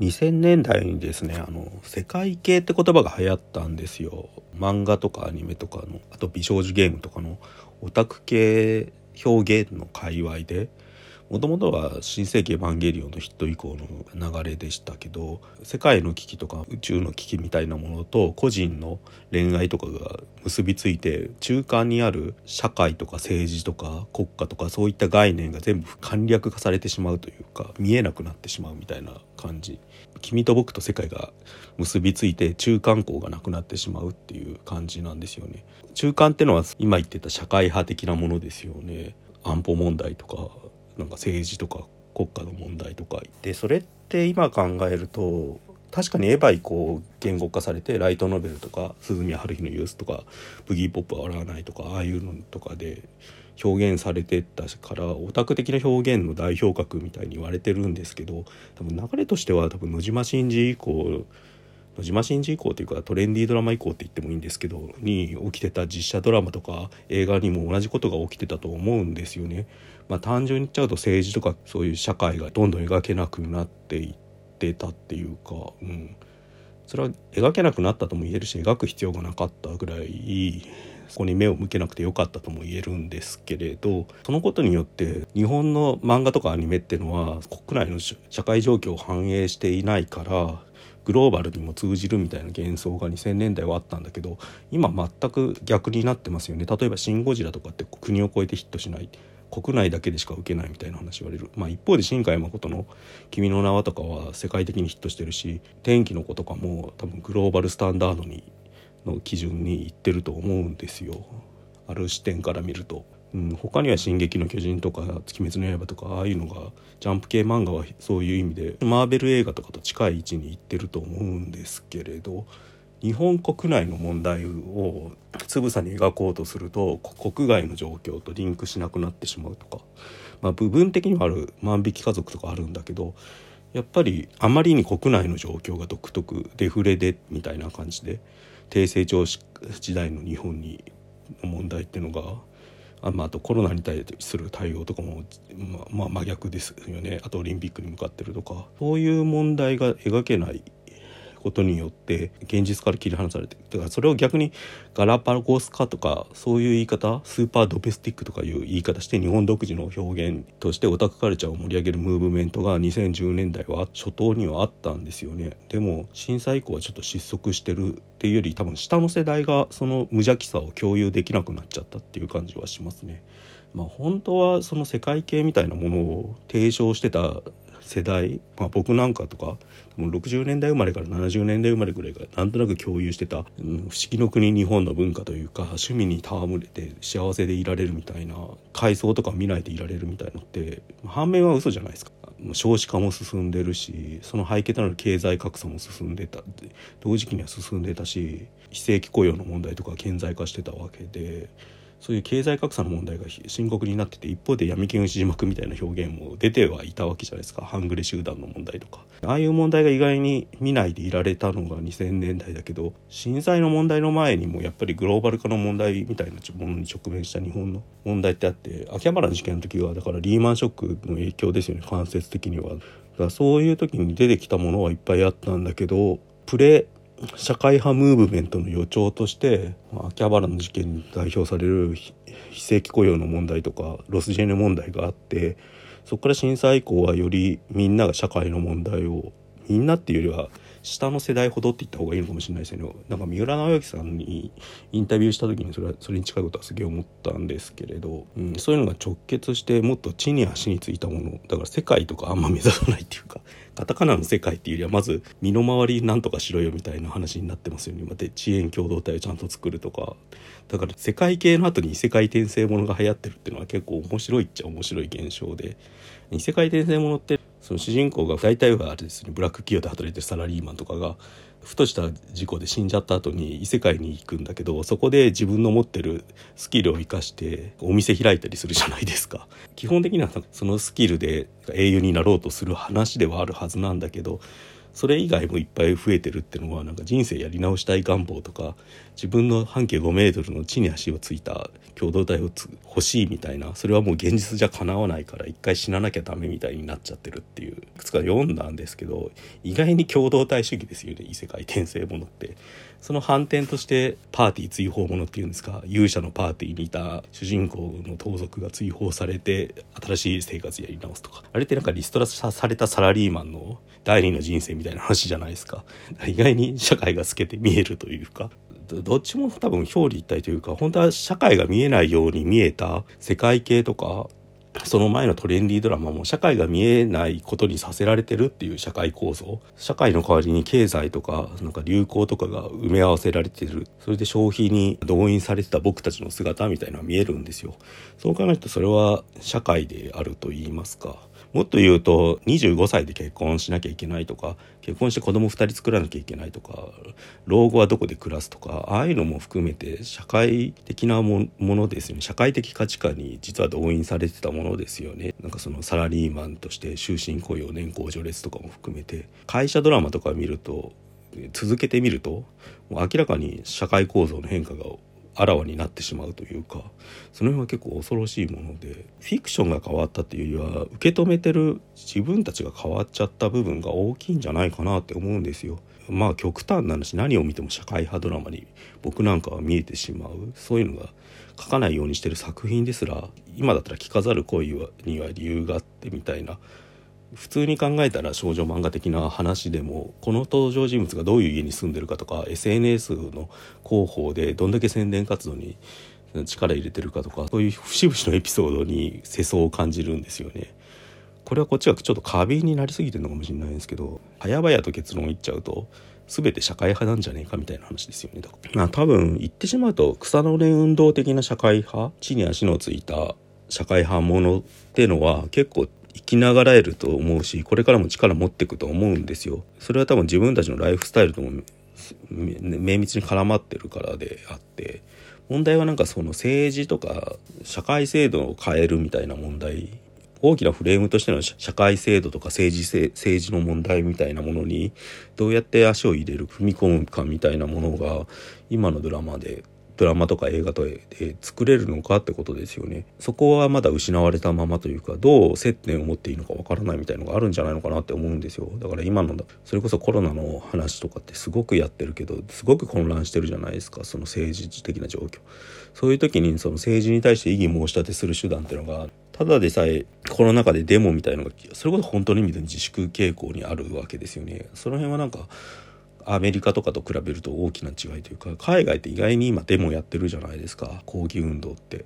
2000年代にですねあの世界系って言葉が流行ったんですよ。漫画とかアニメとかのあと美少女ゲームとかのオタク系表現の界隈で。もともとは「新世紀エヴァンゲリオン」のヒット以降の流れでしたけど世界の危機とか宇宙の危機みたいなものと個人の恋愛とかが結びついて中間にある社会とか政治とか国家とかそういった概念が全部簡略化されてしまうというか見えなくなってしまうみたいな感じ。君と僕と世界が結びついて中間校がなくなってしまうっていう感じなんですよね。中間ってのは今言ってた社会派的なものですよね。安保問題とかなんか政治とか国家の問題とか。でそれって今考えると確かにエヴァ以降言語化されてライトノベルとか鈴宮春日のユースとかブギーポップ笑わないとかああいうのとかで表現されてたからオタク的な表現の代表格みたいに言われてるんですけど多分流れとしては多分野島真司以降野島真司以降というかトレンディードラマ以降って言ってもいいんですけどに起きてた実写ドラマとか映画にも同じことが起きてたと思うんですよね。まあ、単純に言っちゃうと政治とかそういう社会がどんどん描けなくなっていってたっていうか、うん、それは描けなくなったとも言えるし描く必要がなかったぐらいそこに目を向けなくてよかったとも言えるんですけれどそのことによって日本の漫画とかアニメっていうのは国内の社会状況を反映していないからグローバルにも通じるみたいな幻想が2000年代はあったんだけど今全く逆になってますよね。例えば「シン・ゴジラ」とかって国を越えてヒットしない。国内だけでしか受けないみたいな話言われる、まあ、一方で新海誠の「君の名は」とかは世界的にヒットしてるし「天気の子」とかも多分グローバルスタンダードにの基準にいってると思うんですよ。ある視点から見ると。うん、他には「進撃の巨人」とか「月滅の刃」とかああいうのがジャンプ系漫画はそういう意味でマーベル映画とかと近い位置にいってると思うんですけれど日本国内の問題をつぶさに描こうとすると国外の状況とリンクしなくなってしまうとか、まあ、部分的にはある万引き家族とかあるんだけどやっぱりあまりに国内の状況が独特デフレでみたいな感じで低成長時代の日本にの問題っていうのがあ,、まあ、あとコロナに対する対応とかも、まあ、まあ、真逆ですよね。あとオリンピックに向かってるとか。そういう問題が描けないことによって現実から切り離されてだからそれを逆にガラパゴス化とかそういう言い方スーパードメスティックとかいう言い方して日本独自の表現としてオタクカルチャーを盛り上げるムーブメントが2010年代は初頭にはあったんですよねでも震災以降はちょっと失速してるっていうより多分下の世代がその無邪気さを共有できなくなっちゃったっていう感じはしますね。まあ、本当はその世界系みたいなものを提唱してた世代、まあ、僕なんかとか60年代生まれから70年代生まれぐらいがなんとなく共有してた、うん、不思議の国日本の文化というか趣味に戯れて幸せでいられるみたいな階層とか見ないでいられるみたいのって反面は嘘じゃないですか。少子化も進んでるしその背景となる経済格差も進んでた同時期には進んでたし非正規雇用の問題とか顕在化してたわけでそういう経済格差の問題が深刻になってて一方で闇金牛島くみたいな表現も出てはいたわけじゃないですか。半グレ集団の問題とか。ああいう問題が意外に見ないでいられたのが2000年代だけど震災の問題の前にもやっぱりグローバル化の問題みたいなものに直面した日本の問題ってあって秋葉原の事件の時はだからリーマンショックの影響ですよね。間接的には。だからそういう時に出てきたものはいっぱいあったんだけどプレ社会派ムーブメントの予兆として秋葉原の事件に代表される非正規雇用の問題とかロスジェネ問題があってそこから震災以降はよりみんなが社会の問題をみんなっていうよりは下の世代ほどって言った方がいいのかもしれないですよね。なんか三浦直之さんにインタビューした時にそれはそれに近いことはすげえ思ったんですけれど、うん、そういうのが直結してもっと地に足についたもの。だから世界とかあんま目指さないっていうか カタカナの世界っていうよりはまず身の回りなんとかしろよみたいな話になってますよね。で遅延共同体をちゃんと作るとか。だから世界系の後に異世界転生ものが流行ってるっていうのは結構面白いっちゃ面白い現象で。異世界転生ものってその主人公が大体はあれですねブラック企業で働いてるサラリーマンとかがふとした事故で死んじゃった後に異世界に行くんだけどそこで自分の持ってるスキルを生かしてお店開いたりするじゃないですか。基本的にはそのスキルで英雄になろうとする話ではあるはずなんだけどそれ以外もいっぱい増えてるっていうのはなんか人生やり直したい願望とか自分の半径5メートルの地に足をついた共同体を欲しいみたいなそれはもう現実じゃ叶わないから一回死ななきゃダメみたいになっちゃってるっていう。いくつか読んだんですけど意外に共同体主義ですよね異世界転生ものって。その反転としてパーティー追放ものっていうんですか勇者のパーティーにいた主人公の盗賊が追放されて新しい生活やり直すとか。あれってなんかリストラされたサラリーマンの第二の人生みたいなたいな話じゃないですか。意外に社会が透けて見えるというか。どっちも多分表裏一体というか本当は社会が見えないように見えた世界系とかその前のトレンディードラマも社会が見えないことにさせられてるっていう社会構造。社会の代わりに経済とかなんか流行とかが埋め合わせられてる。それで消費に動員されてた僕たちの姿みたいなのが見えるんですよ。そう考えるとそれは社会であると言いますか。もっと言うと25歳で結婚しなきゃいけないとか結婚して子供2人作らなきゃいけないとか老後はどこで暮らすとかああいうのも含めて社会的なものですよね。社会的価値観に実は動員されてたものですよね。なんかそのサラリーマンとして終身雇用年功序列とかも含めて会社ドラマとか見ると続けてみるともう明らかに社会構造の変化があらわになってしまうというかその辺は結構恐ろしいものでフィクションが変わったっていうよりは受け止めてる自分たちが変わっちゃった部分が大きいんじゃないかなって思うんですよ。まあ極端な話何を見ても社会派ドラマに僕なんかは見えてしまうそういうのが書かないようにしてる作品ですら今だったら聞かざる恋には理由があってみたいな普通に考えたら少女漫画的な話でもこの登場人物がどういう家に住んでるかとか SNS の広報でどんだけ宣伝活動に力入れてるかとかそういう節々のエピソードに世相を感じるんですよね。これはこっちがちょっと過敏になりすぎてるのかもしれないんですけど早々と結論言っちゃうと全て社会派なんじゃねえかみたいな話ですよね。まあ多分言ってしまうと草の根運動的な社会派地に足のついた社会派ものってのは結構生きながらえると思うしこれからも力持っていくと思うんですよ。それは多分自分たちのライフスタイルとも綿密に絡まってるからであって問題はなんかその政治とか社会制度を変えるみたいな問題大きなフレームとしての社会制度とか政治政治の問題みたいなものにどうやって足を入れる踏み込むかみたいなものが今のドラマでドラマとか映画とで作れるのかってことですよね。そこはまだ失われたままというかどう接点を持っていいのかわからないみたいのがあるんじゃないのかなって思うんですよ。だから今のそれこそコロナの話とかってすごくやってるけどすごく混乱してるじゃないですか。その政治的な状況。そういう時にその政治に対して異議申し立てする手段っていうのがただでさえコロナ禍でデモみたいのがそれこそ本当の意味で自粛傾向にあるわけですよね。その辺はなんかアメリカとかと比べると大きな違いというか海外って意外に今デモやってるじゃないですか抗議運動って。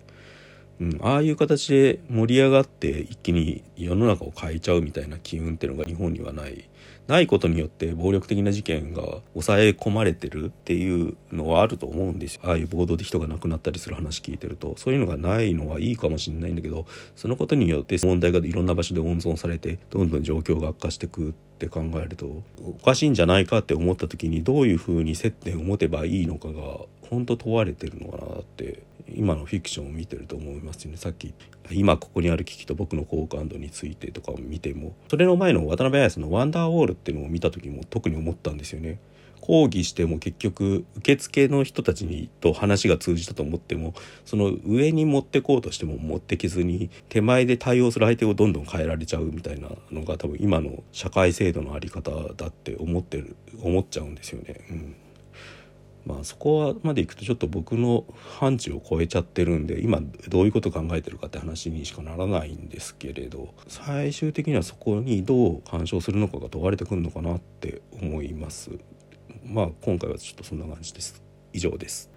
うん、ああいう形で盛り上がって一気に世の中を変えちゃうみたいな機運っていうのが日本にはない。ないことによって暴力的な事件が抑え込まれてるっていうのはあると思うんですよ。ああいう暴動で人が亡くなったりする話聞いてると。そういうのがないのはいいかもしれないんだけどそのことによって問題がいろんな場所で温存されてどんどん状況が悪化してくって考えるとおかしいんじゃないかって思った時にどういうふうに接点を持てばいいのかが本当問われてるのかなって今のフィクションを見てると思いますねさっき今ここにある危機と僕の好感度についてとかを見てもそれの前の渡辺彩さんの「ワンダーウォール」っていうのを見た時も特に思ったんですよね。抗議しても結局受付の人たちにと話が通じたと思ってもその上に持ってこうとしても持ってきずに手前で対応する相手をどんどん変えられちゃうみたいなのが多分今の社会制度の在り方だって思ってる思っちゃうんですよね。うんまあそこまでいくとちょっと僕の範疇を超えちゃってるんで今どういうこと考えてるかって話にしかならないんですけれど最終的にはそこにどう干渉するのかが問われてくるのかなって思います。まあ今回はちょっとそんな感じです。以上です。